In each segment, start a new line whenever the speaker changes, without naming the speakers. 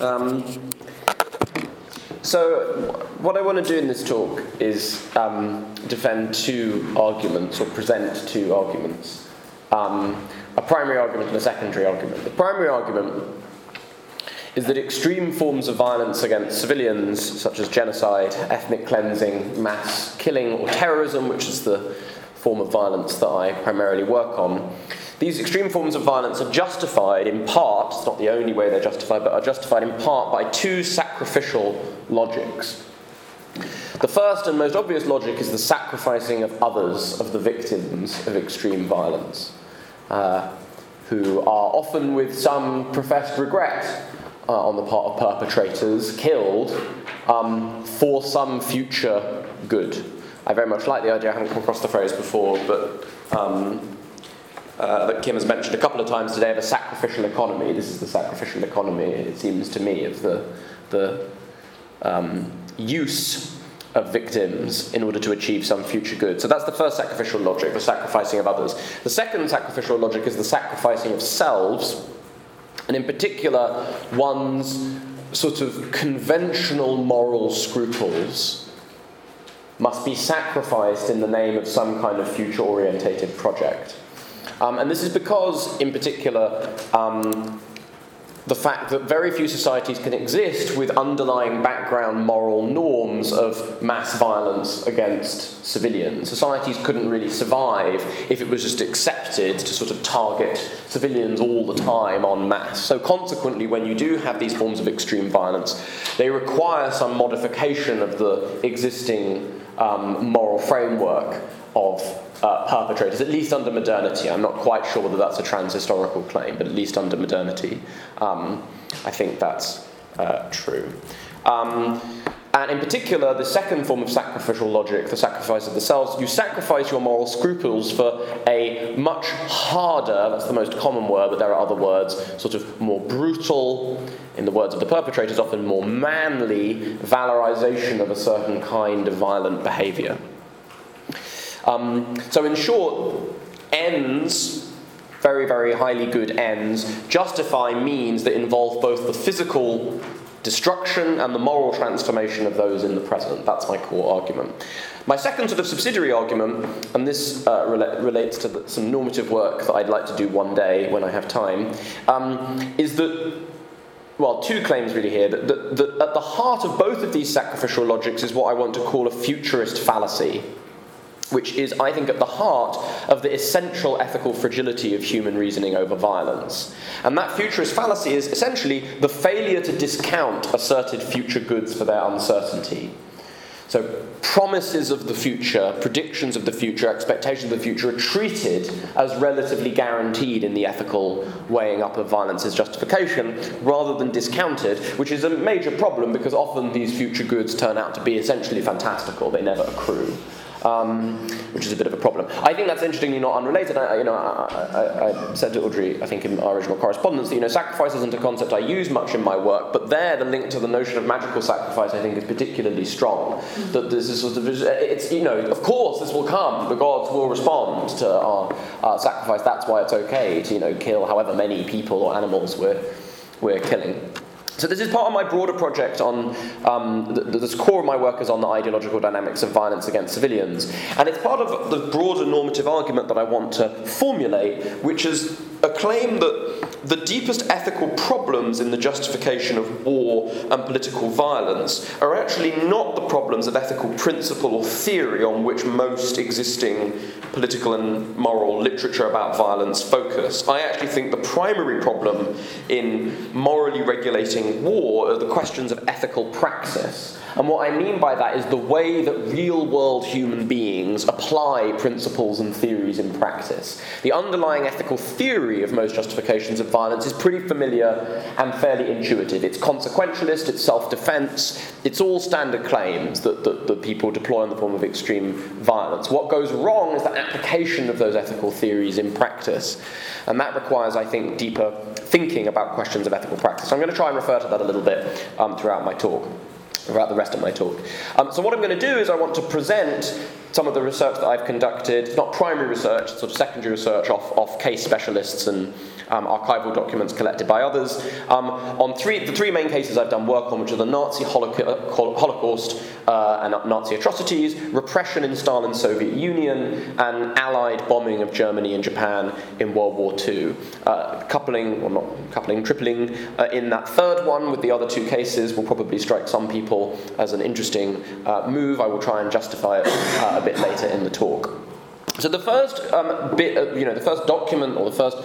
Um, so, what I want to do in this talk is um, defend two arguments or present two arguments um, a primary argument and a secondary argument. The primary argument is that extreme forms of violence against civilians, such as genocide, ethnic cleansing, mass killing, or terrorism, which is the form of violence that I primarily work on, these extreme forms of violence are justified in part, it's not the only way they're justified, but are justified in part by two sacrificial logics. The first and most obvious logic is the sacrificing of others, of the victims of extreme violence, uh, who are often, with some professed regret uh, on the part of perpetrators, killed um, for some future good. I very much like the idea, I haven't come across the phrase before, but um, uh, that Kim has mentioned a couple of times today of a sacrificial economy. This is the sacrificial economy, it seems to me, of the, the um, use of victims in order to achieve some future good. So that's the first sacrificial logic, the sacrificing of others. The second sacrificial logic is the sacrificing of selves, and in particular, one's sort of conventional moral scruples must be sacrificed in the name of some kind of future orientated project. Um, and this is because, in particular, um, the fact that very few societies can exist with underlying background moral norms of mass violence against civilians. Societies couldn't really survive if it was just accepted to sort of target civilians all the time en masse. So, consequently, when you do have these forms of extreme violence, they require some modification of the existing um, moral framework of uh, perpetrators, at least under modernity. I'm not quite sure whether that's a trans historical claim, but at least under modernity, um, I think that's uh, true. Um, and in particular, the second form of sacrificial logic, the sacrifice of the selves, you sacrifice your moral scruples for a much harder, that's the most common word, but there are other words, sort of more brutal, in the words of the perpetrators, often more manly valorization of a certain kind of violent behavior. Um, so, in short, ends, very, very highly good ends, justify means that involve both the physical destruction and the moral transformation of those in the present. That's my core argument. My second sort of subsidiary argument, and this uh, rela- relates to the, some normative work that I'd like to do one day when I have time, um, is that well, two claims really here. That, that, that, at the heart of both of these sacrificial logics is what I want to call a futurist fallacy which is, I think, at the heart of the essential ethical fragility of human reasoning over violence. And that futurist fallacy is essentially the failure to discount asserted future goods for their uncertainty. So, promises of the future, predictions of the future, expectations of the future are treated as relatively guaranteed in the ethical weighing up of violence as justification rather than discounted, which is a major problem because often these future goods turn out to be essentially fantastical, they never accrue um, which is a bit of a problem. I think that's interestingly not unrelated. I, you know, I, I, I, said to Audrey, I think in our original correspondence, that you know, sacrifice isn't a concept I use much in my work, but there the link to the notion of magical sacrifice, I think, is particularly strong. That this is sort of, it's you know, of course this will come. The gods will respond to our, our sacrifice. That's why it's okay to you know kill however many people or animals we're we're killing. So this is part of my broader project on um, the, the, core of my work is on the ideological dynamics of violence against civilians, and it's part of the broader normative argument that I want to formulate, which is a claim that the deepest ethical problems in the justification of war and political violence are actually not the problems of ethical principle or theory on which most existing political and moral literature about violence focus. I actually think the primary problem in morally regulating war are the questions of ethical praxis. And what I mean by that is the way that real world human beings apply principles and theories in practice. The underlying ethical theory of most justifications of violence is pretty familiar and fairly intuitive. It's consequentialist, it's self defense, it's all standard claims that, that, that people deploy in the form of extreme violence. What goes wrong is the application of those ethical theories in practice. And that requires, I think, deeper thinking about questions of ethical practice. So I'm going to try and refer to that a little bit um, throughout my talk throughout the rest of my talk. Um, so what I'm going to do is I want to present some of the research that I've conducted. Not primary research, sort of secondary research off, off case specialists and um, archival documents collected by others. Um, on three, the three main cases I've done work on, which are the Nazi Holocaust uh, and Nazi atrocities, repression in Stalin's Soviet Union, and Allied bombing of Germany and Japan in World War II. Uh, coupling, or not coupling, tripling uh, in that third one with the other two cases will probably strike some people as an interesting uh, move. I will try and justify it uh, a bit later in the talk. So the first um, bit, you know, the first document or the first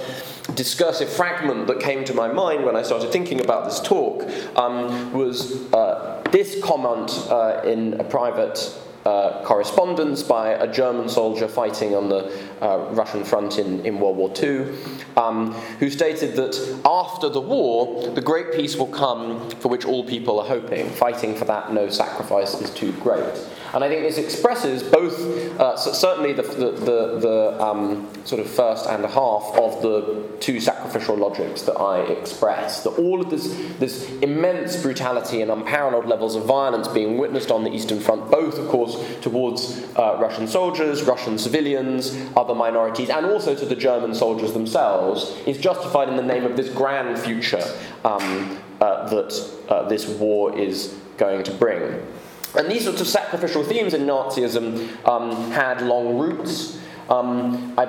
discursive fragment that came to my mind when I started thinking about this talk um, was uh, this comment uh, in a private uh, correspondence by a German soldier fighting on the uh, Russian front in, in World War II, um, who stated that after the war, the great peace will come for which all people are hoping. Fighting for that, no sacrifice is too great. And I think this expresses both, uh, certainly the, the, the, the um, sort of first and a half of the two sacrificial logics that I express. That all of this, this immense brutality and unparalleled levels of violence being witnessed on the Eastern Front, both, of course, towards uh, Russian soldiers, Russian civilians, other minorities, and also to the German soldiers themselves, is justified in the name of this grand future um, uh, that uh, this war is going to bring. And these sorts of sacrificial themes in Nazism um, had long roots. Um, I,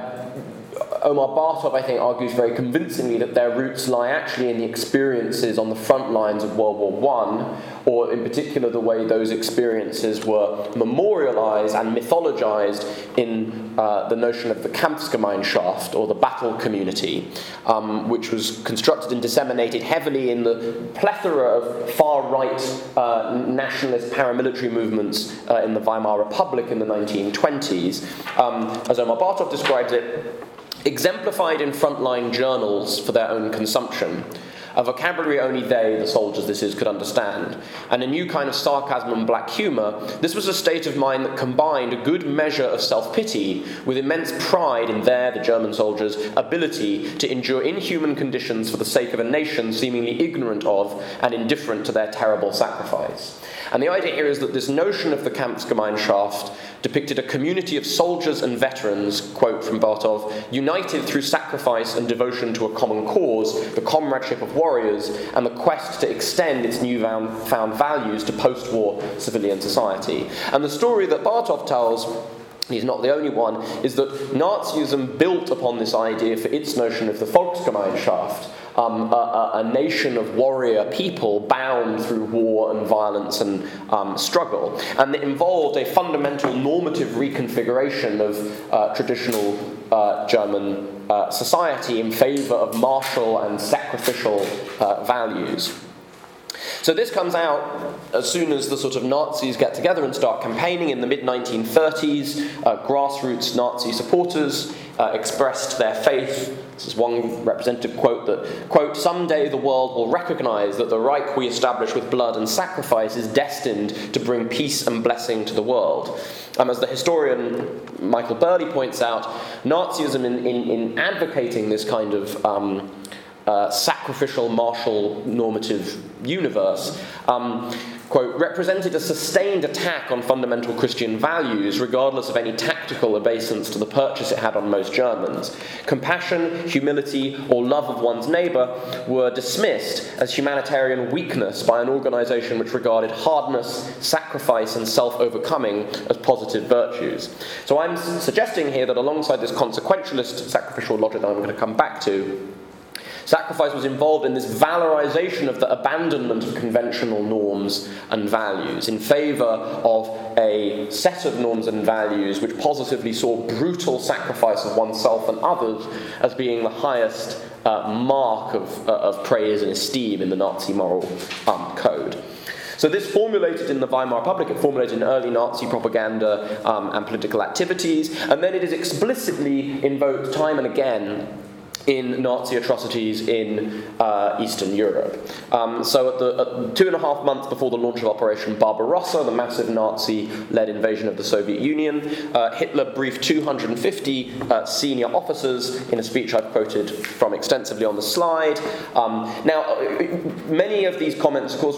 Omer Bartov, I think, argues very convincingly that their roots lie actually in the experiences on the front lines of World War I, or in particular the way those experiences were memorialized and mythologized in uh, the notion of the Kampfgemeinschaft, or the battle community, um, which was constructed and disseminated heavily in the plethora of far right uh, nationalist paramilitary movements uh, in the Weimar Republic in the 1920s. Um, as Omer Bartov describes it, exemplified in frontline journals for their own consumption. A vocabulary only they, the soldiers this is, could understand, and a new kind of sarcasm and black humour, this was a state of mind that combined a good measure of self pity with immense pride in their, the German soldiers, ability to endure inhuman conditions for the sake of a nation seemingly ignorant of and indifferent to their terrible sacrifice. And the idea here is that this notion of the Kampfgemeinschaft depicted a community of soldiers and veterans, quote from Bartov, united through sacrifice and devotion to a common cause, the comradeship of warriors, and the quest to extend its newfound values to post war civilian society. And the story that Bartov tells he's not the only one, is that Nazism built upon this idea for its notion of the Volksgemeinschaft, um, a, a, nation of warrior people bound through war and violence and um, struggle. And it involved a fundamental normative reconfiguration of uh, traditional uh, German uh, society in favor of martial and sacrificial uh, values. So this comes out as soon as the sort of Nazis get together and start campaigning in the mid 1930s. Uh, grassroots Nazi supporters uh, expressed their faith. This is one representative quote that, quote, someday the world will recognize that the Reich we establish with blood and sacrifice is destined to bring peace and blessing to the world. Um, as the historian Michael Burleigh points out, Nazism, in, in, in advocating this kind of um, uh, sacrificial, martial, normative universe, um, quote, represented a sustained attack on fundamental Christian values, regardless of any tactical obeisance to the purchase it had on most Germans. Compassion, humility, or love of one's neighbour were dismissed as humanitarian weakness by an organisation which regarded hardness, sacrifice, and self overcoming as positive virtues. So I'm suggesting here that alongside this consequentialist sacrificial logic that I'm going to come back to, Sacrifice was involved in this valorization of the abandonment of conventional norms and values in favor of a set of norms and values which positively saw brutal sacrifice of oneself and others as being the highest uh, mark of, uh, of praise and esteem in the Nazi moral um, code. So this formulated in the Weimar Republic, it formulated in early Nazi propaganda um, and political activities, and then it is explicitly invoked time and again in Nazi atrocities in uh, Eastern Europe. Um, so, at the at two and a half months before the launch of Operation Barbarossa, the massive Nazi led invasion of the Soviet Union, uh, Hitler briefed 250 uh, senior officers in a speech I've quoted from extensively on the slide. Um, now, uh, many of these comments, of course,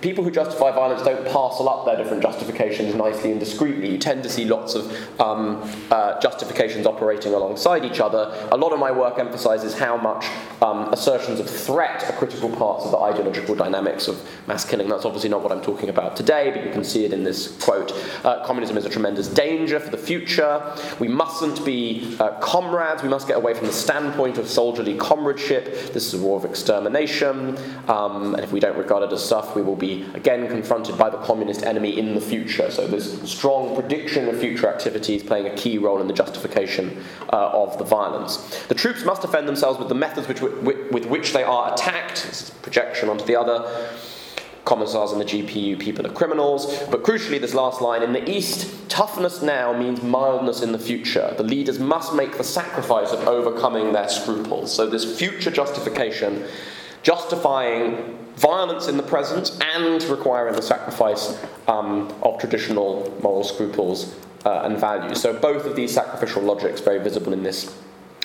people who justify violence don't parcel up their different justifications nicely and discreetly. You tend to see lots of um, uh, justifications operating alongside each other. A lot of my work emphasizes how much um, assertions of threat are critical parts of the ideological dynamics of mass killing. That's obviously not what I'm talking about today, but you can see it in this quote. Uh, communism is a tremendous danger for the future. We mustn't be uh, comrades. We must get away from the standpoint of soldierly comradeship. This is a war of extermination. Um, and if we don't regard it as such, we will be again confronted by the communist enemy in the future. So there's strong prediction of future activities playing a key role in the justification uh, of the violence. The troops must defend themselves with the methods which, with, with which they are attacked. This is projection onto the other commissars and the GPU people are criminals. But crucially, this last line in the East, toughness now means mildness in the future. The leaders must make the sacrifice of overcoming their scruples. So, this future justification, justifying violence in the present and requiring the sacrifice um, of traditional moral scruples uh, and values. So, both of these sacrificial logics very visible in this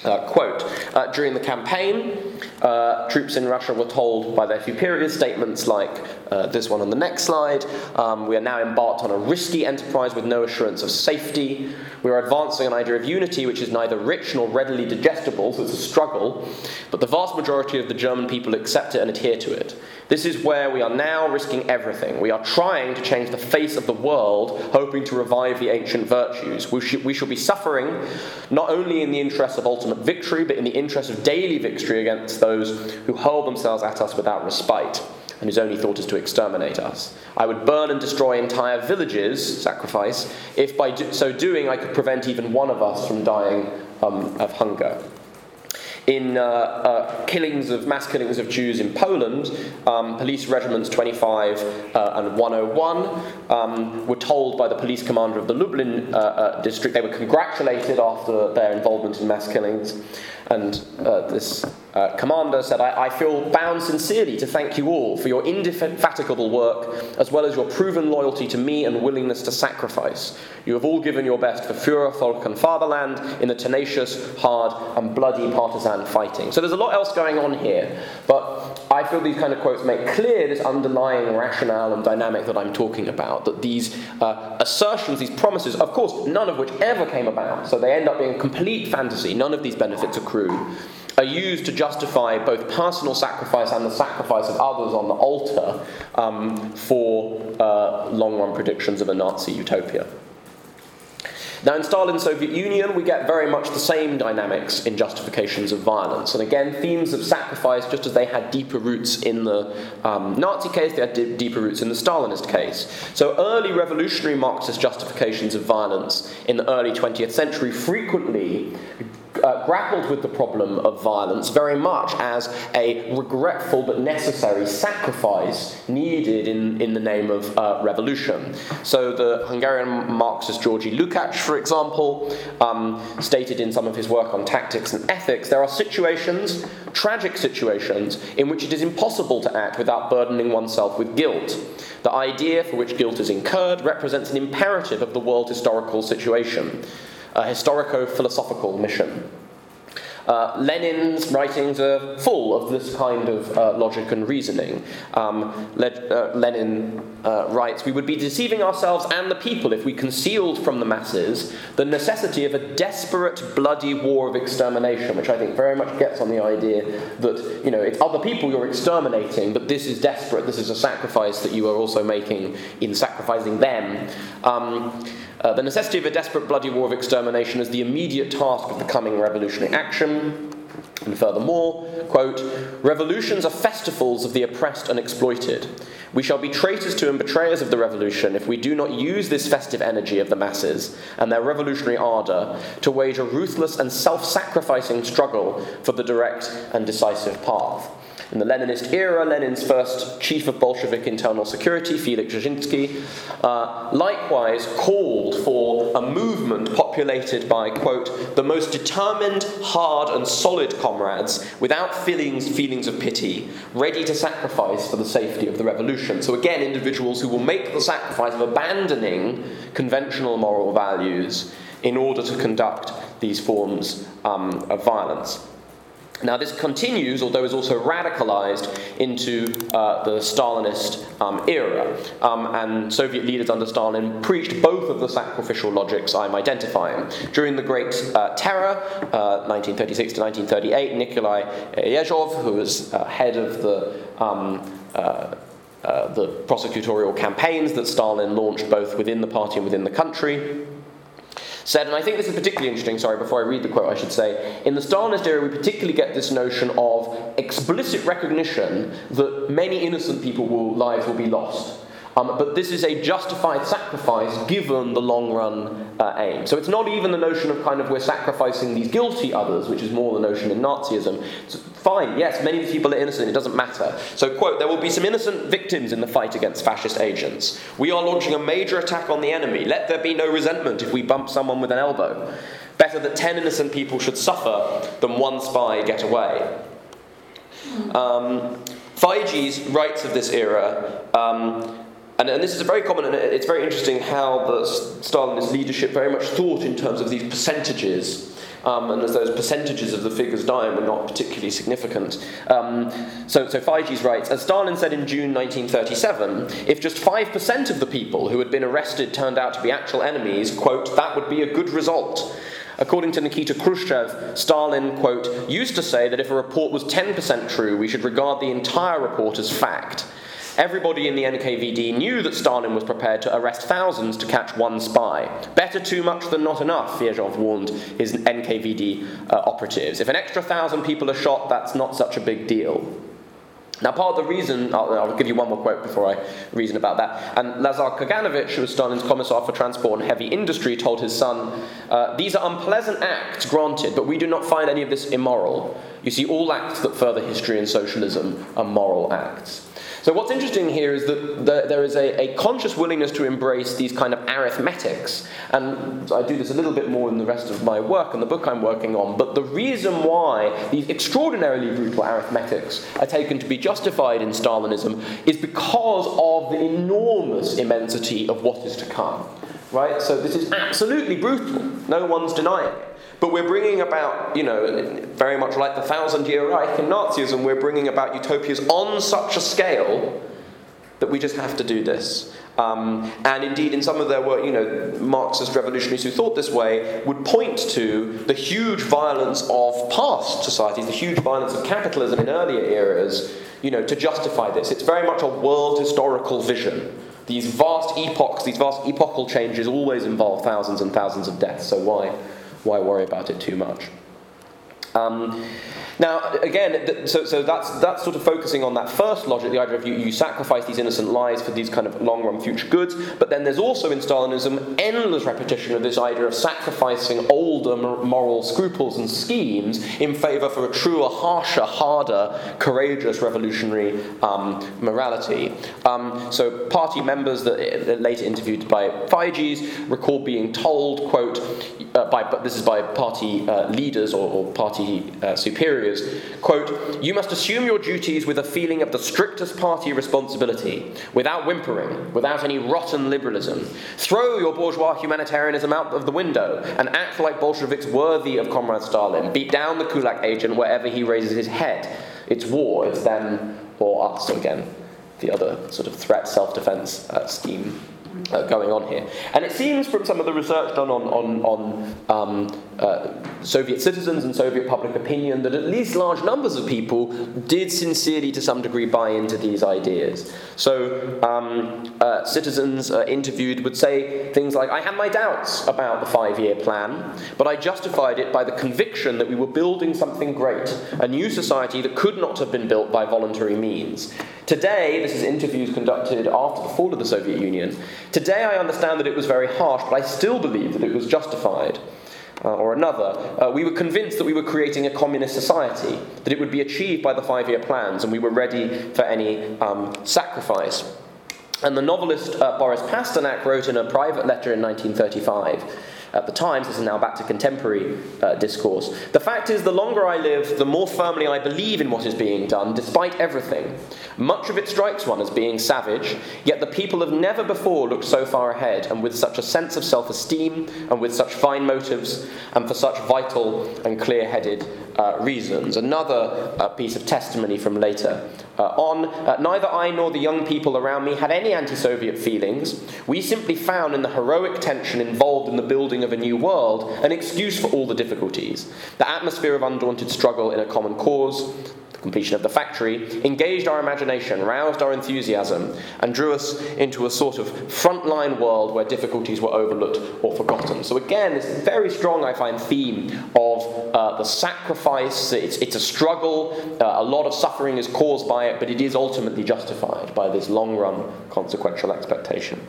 uh, quote uh, During the campaign, uh, troops in Russia were told by their superiors statements like uh, this one on the next slide um, We are now embarked on a risky enterprise with no assurance of safety. We are advancing an idea of unity which is neither rich nor readily digestible, so it's a struggle, but the vast majority of the German people accept it and adhere to it. This is where we are now risking everything. We are trying to change the face of the world, hoping to revive the ancient virtues. We, sh- we shall be suffering not only in the interest of ultimate victory, but in the interest of daily victory against those who hurl themselves at us without respite and whose only thought is to exterminate us. I would burn and destroy entire villages, sacrifice, if by do- so doing I could prevent even one of us from dying um, of hunger in uh, uh, killings of mass killings of Jews in Poland, um, police regiments 25 uh, and 101 um, were told by the police commander of the Lublin uh, uh, district they were congratulated after their involvement in mass killings, and uh, this commander said, I, I, feel bound sincerely to thank you all for your indefatigable work, as well as your proven loyalty to me and willingness to sacrifice. You have all given your best for Führer, Volk, and Fatherland in the tenacious, hard, and bloody partisan fighting. So there's a lot else going on here, but I feel these kind of quotes make clear this underlying rationale and dynamic that I'm talking about. That these uh, assertions, these promises, of course, none of which ever came about, so they end up being complete fantasy, none of these benefits accrue are used to justify both personal sacrifice and the sacrifice of others on the altar um, for uh, long run predictions of a Nazi utopia. Now, in Stalin's Soviet Union, we get very much the same dynamics in justifications of violence. And again, themes of sacrifice, just as they had deeper roots in the um, Nazi case, they had d- deeper roots in the Stalinist case. So, early revolutionary Marxist justifications of violence in the early 20th century frequently uh, grappled with the problem of violence very much as a regretful but necessary sacrifice needed in, in the name of uh, revolution. So, the Hungarian Marxist Georgi Lukács, for example, um, stated in some of his work on tactics and ethics there are situations, tragic situations, in which it is impossible to act without burdening oneself with guilt. The idea for which guilt is incurred represents an imperative of the world historical situation a historico philosophical mission. Uh, Lenin's writings are full of this kind of uh, logic and reasoning. Um, Le- uh, Lenin uh, writes We would be deceiving ourselves and the people if we concealed from the masses the necessity of a desperate, bloody war of extermination, which I think very much gets on the idea that, you know, it's other people you're exterminating, but this is desperate, this is a sacrifice that you are also making in sacrificing them. Um, uh, the necessity of a desperate bloody war of extermination is the immediate task of the coming revolutionary action. And furthermore, quote, revolutions are festivals of the oppressed and exploited. We shall be traitors to and betrayers of the revolution if we do not use this festive energy of the masses and their revolutionary ardour to wage a ruthless and self sacrificing struggle for the direct and decisive path. In the Leninist era, Lenin's first chief of Bolshevik internal security, Felix Dzerzhinsky, uh, likewise called for a movement populated by, quote, the most determined, hard, and solid comrades without feelings, feelings of pity, ready to sacrifice for the safety of the revolution. So, again, individuals who will make the sacrifice of abandoning conventional moral values in order to conduct these forms um, of violence. Now, this continues, although is also radicalized into uh, the Stalinist um, era. Um, and Soviet leaders under Stalin preached both of the sacrificial logics I'm identifying. During the Great uh, Terror, uh, 1936 to 1938, Nikolai Yezhov, who was uh, head of the um, uh, uh, the prosecutorial campaigns that Stalin launched both within the party and within the country, said, and I think this is particularly interesting, sorry, before I read the quote, I should say, in the Stalinist era, we particularly get this notion of explicit recognition that many innocent people will, lives will be lost. Um, but this is a justified sacrifice given the long run uh, aim. So it's not even the notion of kind of we're sacrificing these guilty others, which is more the notion in Nazism. It's fine, yes, many people are innocent, it doesn't matter. So, quote, there will be some innocent victims in the fight against fascist agents. We are launching a major attack on the enemy. Let there be no resentment if we bump someone with an elbow. Better that 10 innocent people should suffer than one spy get away. Um, writes of this era. Um, and, and, this is a very common, and it's very interesting how the Stalinist leadership very much thought in terms of these percentages. Um, and as those percentages of the figures dying were not particularly significant. Um, so, so Figes writes, as Stalin said in June 1937, if just 5% of the people who had been arrested turned out to be actual enemies, quote, that would be a good result. According to Nikita Khrushchev, Stalin, quote, used to say that if a report was 10% true, we should regard the entire report as fact. Everybody in the NKVD knew that Stalin was prepared to arrest thousands to catch one spy. Better too much than not enough, Yezhov warned his NKVD uh, operatives. If an extra thousand people are shot, that's not such a big deal. Now, part of the reason, I'll, I'll, give you one more quote before I reason about that. And Lazar Kaganovich, who was Stalin's commissar for transport and heavy industry, told his son, uh, These are unpleasant acts, granted, but we do not find any of this immoral. You see, all acts that further history and socialism are moral acts. So, what's interesting here is that the, there is a, a, conscious willingness to embrace these kind of arithmetics. And I do this a little bit more in the rest of my work and the book I'm working on. But the reason why these extraordinarily brutal arithmetics are taken to be justified in Stalinism is because of the enormous immensity of what is to come. Right? So, this is absolutely brutal. No one's denying it. But we're bringing about, you know, very much like the Thousand Year Reich in Nazism, we're bringing about utopias on such a scale that we just have to do this. Um, and indeed, in some of their work, you know, Marxist revolutionaries who thought this way would point to the huge violence of past societies, the huge violence of capitalism in earlier eras, you know, to justify this. It's very much a world historical vision. These vast epochs, these vast epochal changes always involve thousands and thousands of deaths, so why? why worry about it too much? Um, now, again, so, so that's, that's sort of focusing on that first logic, the idea of you, you sacrifice these innocent lives for these kind of long run future goods, but then there's also in Stalinism endless repetition of this idea of sacrificing older moral scruples and schemes in favour for a truer, harsher, harder, courageous revolutionary um, morality. Um, so, party members that later interviewed by Figes recall being told, quote, uh, by, but this is by party uh, leaders or, or party uh, superiors superiors, quote, You must assume your duties with a feeling of the strictest party responsibility, without whimpering, without any rotten liberalism. Throw your bourgeois humanitarianism out of the window and act like Bolsheviks worthy of Comrade Stalin. Beat down the Kulak agent wherever he raises his head. It's war, it's them or us again. The other sort of threat self defense uh, scheme uh, going on here. And it seems from some of the research done on, on, on um, uh, Soviet citizens and Soviet public opinion that at least large numbers of people did sincerely, to some degree, buy into these ideas. So, um, uh, citizens uh, interviewed would say things like, I had my doubts about the five year plan, but I justified it by the conviction that we were building something great, a new society that could not have been built by voluntary means. Today, this is interviews conducted after the fall of the Soviet Union. Today, I understand that it was very harsh, but I still believe that it was justified. Uh, or another, uh, we were convinced that we were creating a communist society, that it would be achieved by the five year plans, and we were ready for any um, sacrifice. And the novelist uh, Boris Pasternak wrote in a private letter in 1935 at the Times, this is now back to contemporary uh, discourse. The fact is, the longer I live, the more firmly I believe in what is being done, despite everything. Much of it strikes one as being savage, yet the people have never before looked so far ahead, and with such a sense of self esteem, and with such fine motives, and for such vital and clear headed uh, reasons. Another uh, piece of testimony from later uh, on uh, neither I nor the young people around me had any anti Soviet feelings. We simply found in the heroic tension involved in the building of a new world an excuse for all the difficulties. The atmosphere of undaunted struggle in a common cause, the completion of the factory, engaged our imagination, roused our enthusiasm, and drew us into a sort of frontline world where difficulties were overlooked or forgotten. So, again, this very strong, I find, theme of uh, the sacrifice. It's, it's a struggle, uh, a lot of suffering is caused by it, but it is ultimately justified by this long run consequential expectation.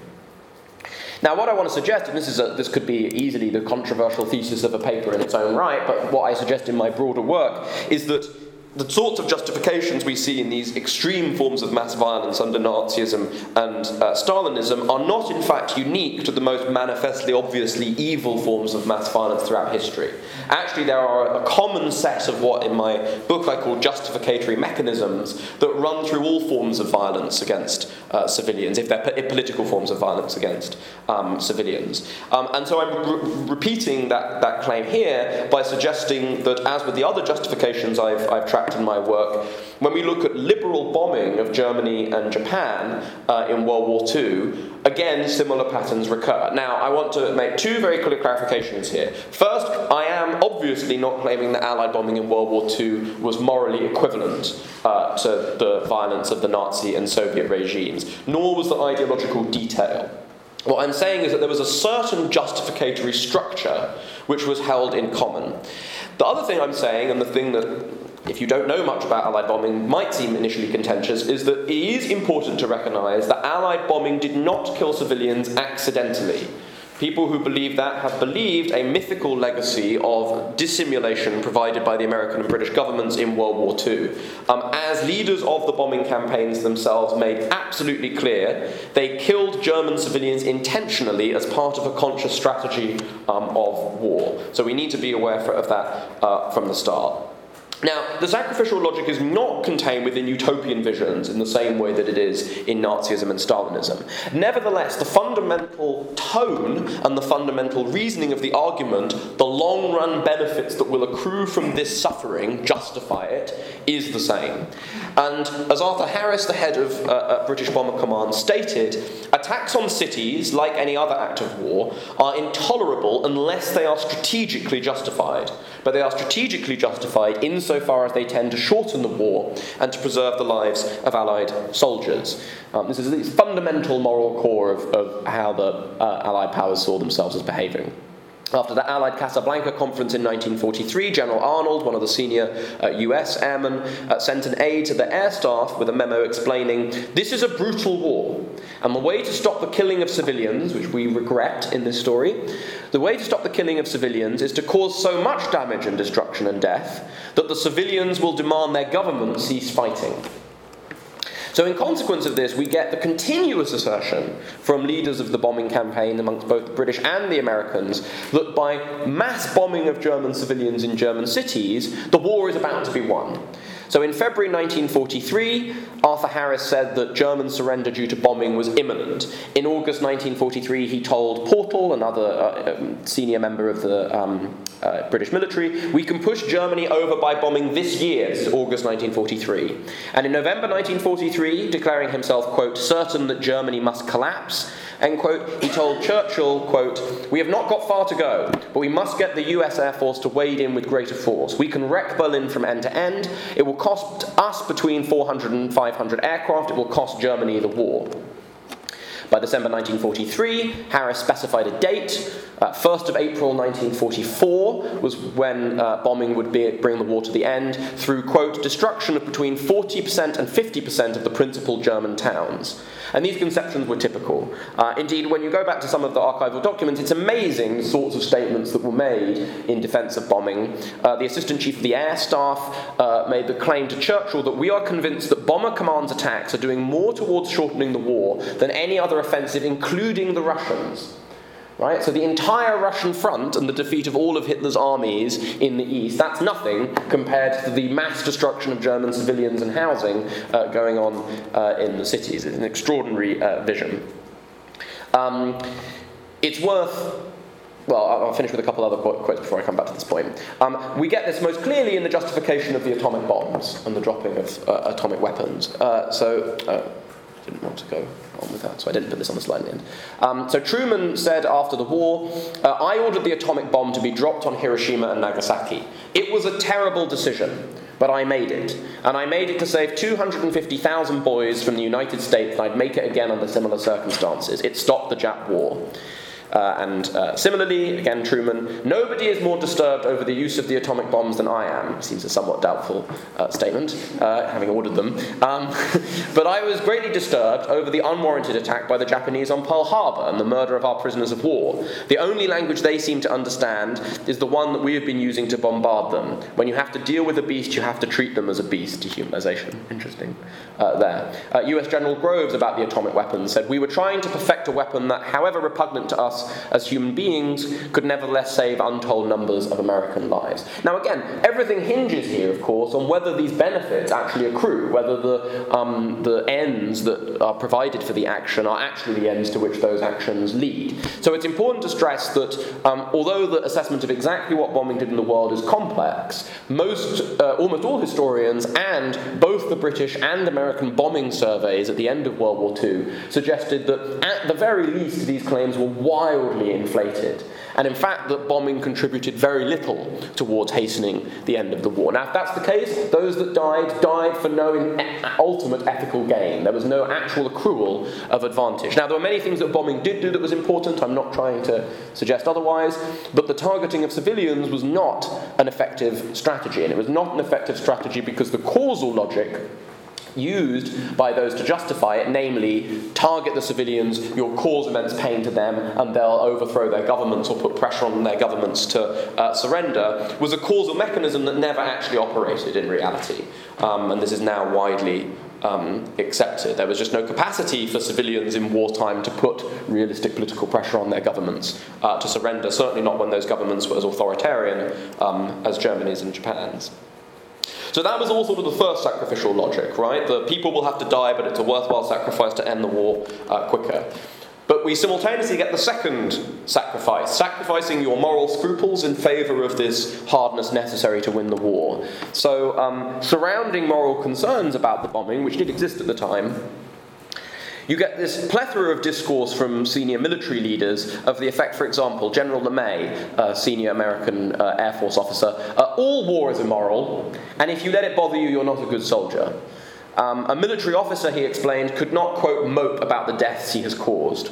Now, what I want to suggest, and this, is a, this could be easily the controversial thesis of a paper in its own right, but what I suggest in my broader work is that the sorts of justifications we see in these extreme forms of mass violence under Nazism and uh, Stalinism are not, in fact, unique to the most manifestly, obviously evil forms of mass violence throughout history. Actually, there are a common set of what, in my book, I call justificatory mechanisms that run through all forms of violence against uh, civilians, if they're political forms of violence against um, civilians. Um, and so I'm re- repeating that, that claim here by suggesting that, as with the other justifications I've, I've tracked in my work, when we look at liberal bombing of Germany and Japan uh, in World War II, again, similar patterns recur. Now, I want to make two very clear clarifications here. First, I am obviously not claiming that Allied bombing in World War II was morally equivalent uh, to the violence of the Nazi and Soviet regimes, nor was the ideological detail. What I'm saying is that there was a certain justificatory structure which was held in common. The other thing I'm saying, and the thing that if you don't know much about Allied bombing, might seem initially contentious, is that it is important to recognise that Allied bombing did not kill civilians accidentally. People who believe that have believed a mythical legacy of dissimulation provided by the American and British governments in World War II. Um, as leaders of the bombing campaigns themselves made absolutely clear, they killed German civilians intentionally as part of a conscious strategy um, of war. So we need to be aware of that uh, from the start. Now, the sacrificial logic is not contained within utopian visions in the same way that it is in Nazism and Stalinism. Nevertheless, the fundamental tone and the fundamental reasoning of the argument, the long run benefits that will accrue from this suffering justify it, is the same. And as Arthur Harris, the head of uh, uh, British Bomber Command, stated, attacks on cities, like any other act of war, are intolerable unless they are strategically justified. But they are strategically justified insofar as they tend to shorten the war and to preserve the lives of Allied soldiers. Um, this is the fundamental moral core of, of how the uh, Allied powers saw themselves as behaving. After the Allied Casablanca conference in 1943, General Arnold, one of the senior uh, US airmen, uh, sent an aide to the air staff with a memo explaining this is a brutal war, and the way to stop the killing of civilians, which we regret in this story, the way to stop the killing of civilians is to cause so much damage and destruction and death that the civilians will demand their government cease fighting. So, in consequence of this, we get the continuous assertion from leaders of the bombing campaign amongst both the British and the Americans that by mass bombing of German civilians in German cities, the war is about to be won. So in February 1943, Arthur Harris said that German surrender due to bombing was imminent. In August 1943, he told Portal, another uh, um, senior member of the um, uh, British military, we can push Germany over by bombing this year, this is August 1943. And in November 1943, declaring himself, quote, certain that Germany must collapse, end quote, he told Churchill, quote, We have not got far to go, but we must get the US Air Force to wade in with greater force. We can wreck Berlin from end to end. It will cost us between 400 and 500 aircraft. It will cost Germany the war. By December 1943, Harris specified a date. Uh, 1st of April 1944 was when uh, bombing would be, bring the war to the end through, quote, destruction of between 40% and 50% of the principal German towns. And these conceptions were typical. Uh, indeed, when you go back to some of the archival documents, it's amazing the sorts of statements that were made in defense of bombing. Uh, the Assistant Chief of the Air Staff uh, made the claim to Churchill that we are convinced that Bomber Command's attacks are doing more towards shortening the war than any other offensive, including the Russians. Right? So the entire Russian front and the defeat of all of Hitler's armies in the east, that's nothing compared to the mass destruction of German civilians and housing uh, going on uh, in the cities. It's an extraordinary uh, vision. Um, it's worth well, I'll finish with a couple other quotes before I come back to this point. Um, we get this most clearly in the justification of the atomic bombs and the dropping of uh, atomic weapons. Uh, so, uh, didn't want to go on with that, so I didn't put this on the slide in the end. Um, so Truman said after the war, uh, I ordered the atomic bomb to be dropped on Hiroshima and Nagasaki. It was a terrible decision, but I made it. And I made it to save 250,000 boys from the United States, and I'd make it again under similar circumstances. It stopped the Jap war. Uh, and uh, similarly, again, Truman, nobody is more disturbed over the use of the atomic bombs than I am. Seems a somewhat doubtful uh, statement, uh, having ordered them. Um, but I was greatly disturbed over the unwarranted attack by the Japanese on Pearl Harbor and the murder of our prisoners of war. The only language they seem to understand is the one that we have been using to bombard them. When you have to deal with a beast, you have to treat them as a beast. Dehumanization. Interesting uh, there. US uh, General Groves, about the atomic weapons, said, We were trying to perfect a weapon that, however repugnant to us, as human beings could nevertheless save untold numbers of American lives. Now, again, everything hinges here, of course, on whether these benefits actually accrue, whether the, um, the ends that are provided for the action are actually the ends to which those actions lead. So it's important to stress that um, although the assessment of exactly what bombing did in the world is complex, most, uh, almost all historians and both the British and American bombing surveys at the end of World War II suggested that at the very least these claims were wildly wildly inflated. And in fact, that bombing contributed very little towards hastening the end of the war. Now, if that's the case, those that died died for no ultimate ethical gain. There was no actual accrual of advantage. Now, there were many things that bombing did do that was important. I'm not trying to suggest otherwise. But the targeting of civilians was not an effective strategy. And it was not an effective strategy because the causal logic used by those to justify it, namely, target the civilians, you'll cause immense pain to them, and they'll overthrow their governments or put pressure on their governments to uh, surrender, was a causal mechanism that never actually operated in reality. Um, and this is now widely um, accepted. There was just no capacity for civilians in wartime to put realistic political pressure on their governments uh, to surrender, certainly not when those governments were as authoritarian um, as Germany's and Japan's. So that was all sort of the first sacrificial logic, right? The people will have to die, but it's a worthwhile sacrifice to end the war uh, quicker. But we simultaneously get the second sacrifice, sacrificing your moral scruples in favour of this hardness necessary to win the war. So, um, surrounding moral concerns about the bombing, which did exist at the time, you get this plethora of discourse from senior military leaders of the effect, for example, General LeMay, a senior American uh, Air Force officer, uh, all war is immoral, and if you let it bother you, you're not a good soldier. Um, a military officer, he explained, could not, quote, mope about the deaths he has caused.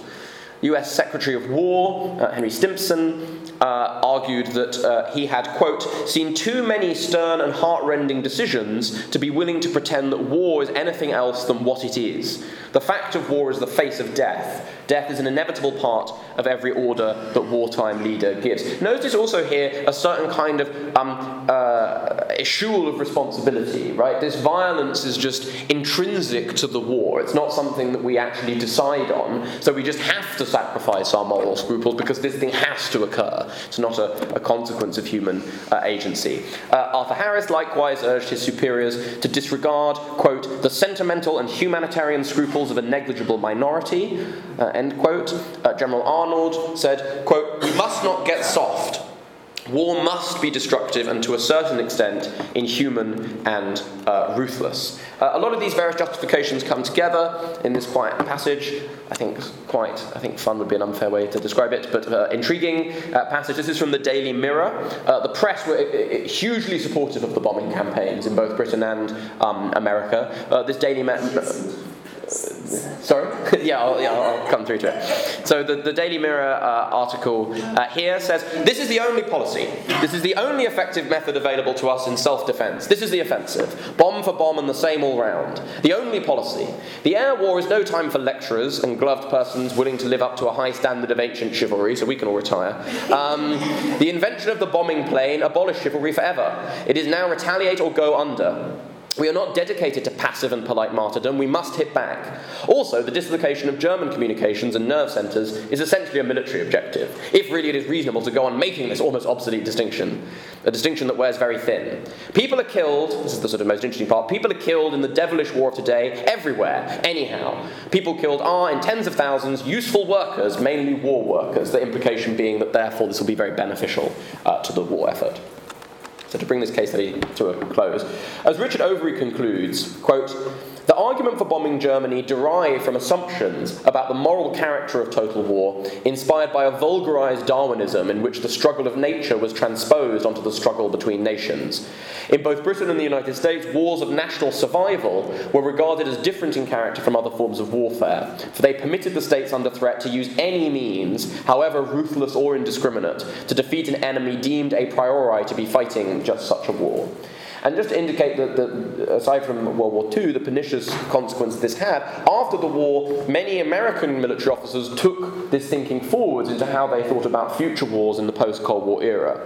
US Secretary of War, uh, Henry Stimson, uh, argued that uh, he had, quote, seen too many stern and heartrending decisions to be willing to pretend that war is anything else than what it is. The fact of war is the face of death. Death is an inevitable part of every order that wartime leader gives. Notice also here a certain kind of um, uh, of responsibility, right? This violence is just intrinsic to the war. It's not something that we actually decide on, so we just have to sacrifice our moral scruples because this thing has to occur. It's not a, a consequence of human uh, agency. Uh, Arthur Harris likewise urged his superiors to disregard, quote, the sentimental and humanitarian scruples of a negligible minority, uh, end quote. Uh, General Arnold said, quote, we must not get soft. War must be destructive and to a certain extent inhuman and uh, ruthless. Uh, a lot of these various justifications come together in this quiet passage. I think quite, I think fun would be an unfair way to describe it, but uh, intriguing uh, passage. This is from the Daily Mirror. Uh, the press were uh, hugely supportive of the bombing campaigns in both Britain and um, America. this Daily Mirror. Sorry? yeah, I'll, yeah, I'll come through to it. So the, the Daily Mirror uh, article uh, here says this is the only policy. This is the only effective method available to us in self defense. This is the offensive. Bomb for bomb and the same all round. The only policy. The air war is no time for lecturers and gloved persons willing to live up to a high standard of ancient chivalry, so we can all retire. Um, the invention of the bombing plane abolished chivalry forever. It is now retaliate or go under. We are not dedicated to passive and polite martyrdom, we must hit back. Also, the dislocation of German communications and nerve centres is essentially a military objective, if really it is reasonable to go on making this almost obsolete distinction, a distinction that wears very thin. People are killed, this is the sort of most interesting part, people are killed in the devilish war of today everywhere, anyhow. People killed are, in tens of thousands, useful workers, mainly war workers, the implication being that therefore this will be very beneficial uh, to the war effort. So to bring this case study to a close, as Richard Overy concludes, quote, the argument for bombing Germany derived from assumptions about the moral character of total war, inspired by a vulgarized Darwinism in which the struggle of nature was transposed onto the struggle between nations. In both Britain and the United States, wars of national survival were regarded as different in character from other forms of warfare, for they permitted the states under threat to use any means, however ruthless or indiscriminate, to defeat an enemy deemed a priori to be fighting just such a war. And just to indicate that, that, aside from World War II, the pernicious consequence this had, after the war, many American military officers took this thinking forwards into how they thought about future wars in the post Cold War era.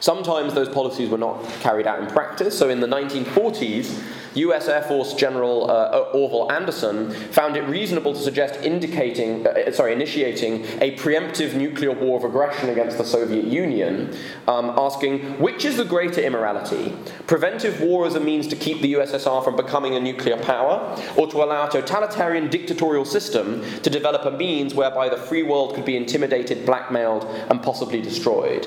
Sometimes those policies were not carried out in practice. So in the 1940s, US Air Force General uh, Orvil Anderson found it reasonable to suggest indicating, uh, sorry, initiating a preemptive nuclear war of aggression against the Soviet Union, um, asking which is the greater immorality: preventive war as a means to keep the USSR from becoming a nuclear power, or to allow a totalitarian dictatorial system to develop a means whereby the free world could be intimidated, blackmailed, and possibly destroyed.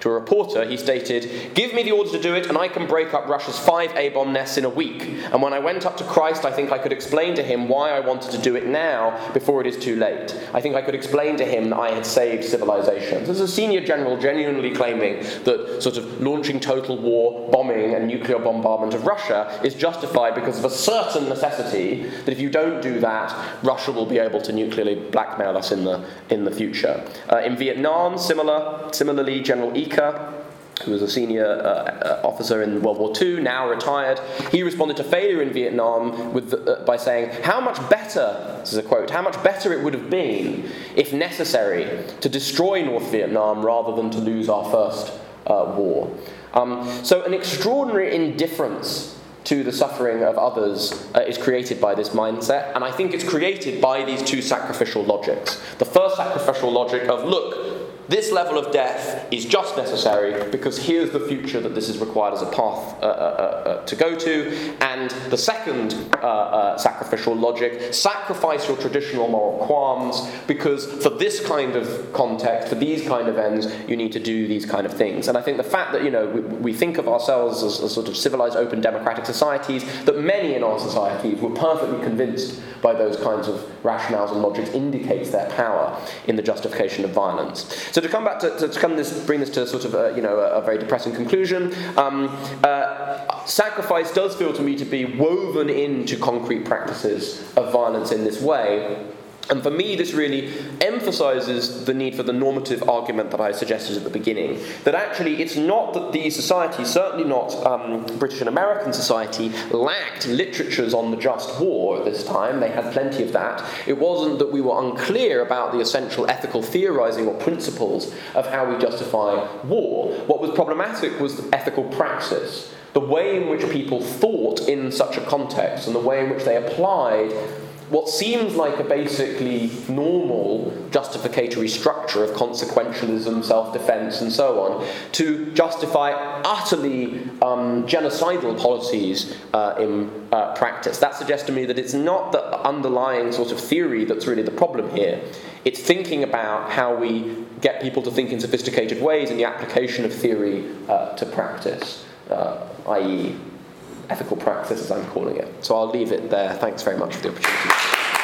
To a reporter, he stated, Give me the order to do it, and I can break up Russia's five A bomb nests in a week. And when I went up to Christ, I think I could explain to him why I wanted to do it now before it is too late. I think I could explain to him that I had saved civilizations. There's a senior general genuinely claiming that sort of launching total war, bombing, and nuclear bombardment of Russia is justified because of a certain necessity that if you don't do that, Russia will be able to nuclearly blackmail us in the, in the future. Uh, in Vietnam, similar, similarly, General E who was a senior uh, uh, officer in World War II, now retired, he responded to failure in Vietnam with, uh, by saying, How much better, this is a quote, how much better it would have been, if necessary, to destroy North Vietnam rather than to lose our first uh, war. Um, so, an extraordinary indifference to the suffering of others uh, is created by this mindset, and I think it's created by these two sacrificial logics. The first sacrificial logic of, look, this level of death is just necessary because here's the future that this is required as a path uh, uh, uh, uh to go to. And the second uh, sacrificial logic sacrifice your traditional moral qualms because for this kind of context, for these kind of ends, you need to do these kind of things. And I think the fact that you know we, we think of ourselves as, as sort of civilized, open, democratic societies, that many in our societies were perfectly convinced by those kinds of rationales and logics indicates their power in the justification of violence. So to come back to, to, to come this, bring this to sort of a, you know a, a very depressing conclusion, um, uh, sacrifice does feel to me to be woven into concrete practices of violence in this way. And for me, this really emphasizes the need for the normative argument that I suggested at the beginning. That actually, it's not that these societies, certainly not um, British and American society, lacked literatures on the just war at this time. They had plenty of that. It wasn't that we were unclear about the essential ethical theorizing or principles of how we justify war. What was problematic was the ethical praxis. The way in which people thought in such a context and the way in which they applied what seems like a basically normal justificatory structure of consequentialism, self defense, and so on, to justify utterly um, genocidal policies uh, in uh, practice. That suggests to me that it's not the underlying sort of theory that's really the problem here. It's thinking about how we get people to think in sophisticated ways in the application of theory uh, to practice, uh, i.e., ethical practice, as I'm calling it. So I'll leave it there. Thanks very much for the opportunity.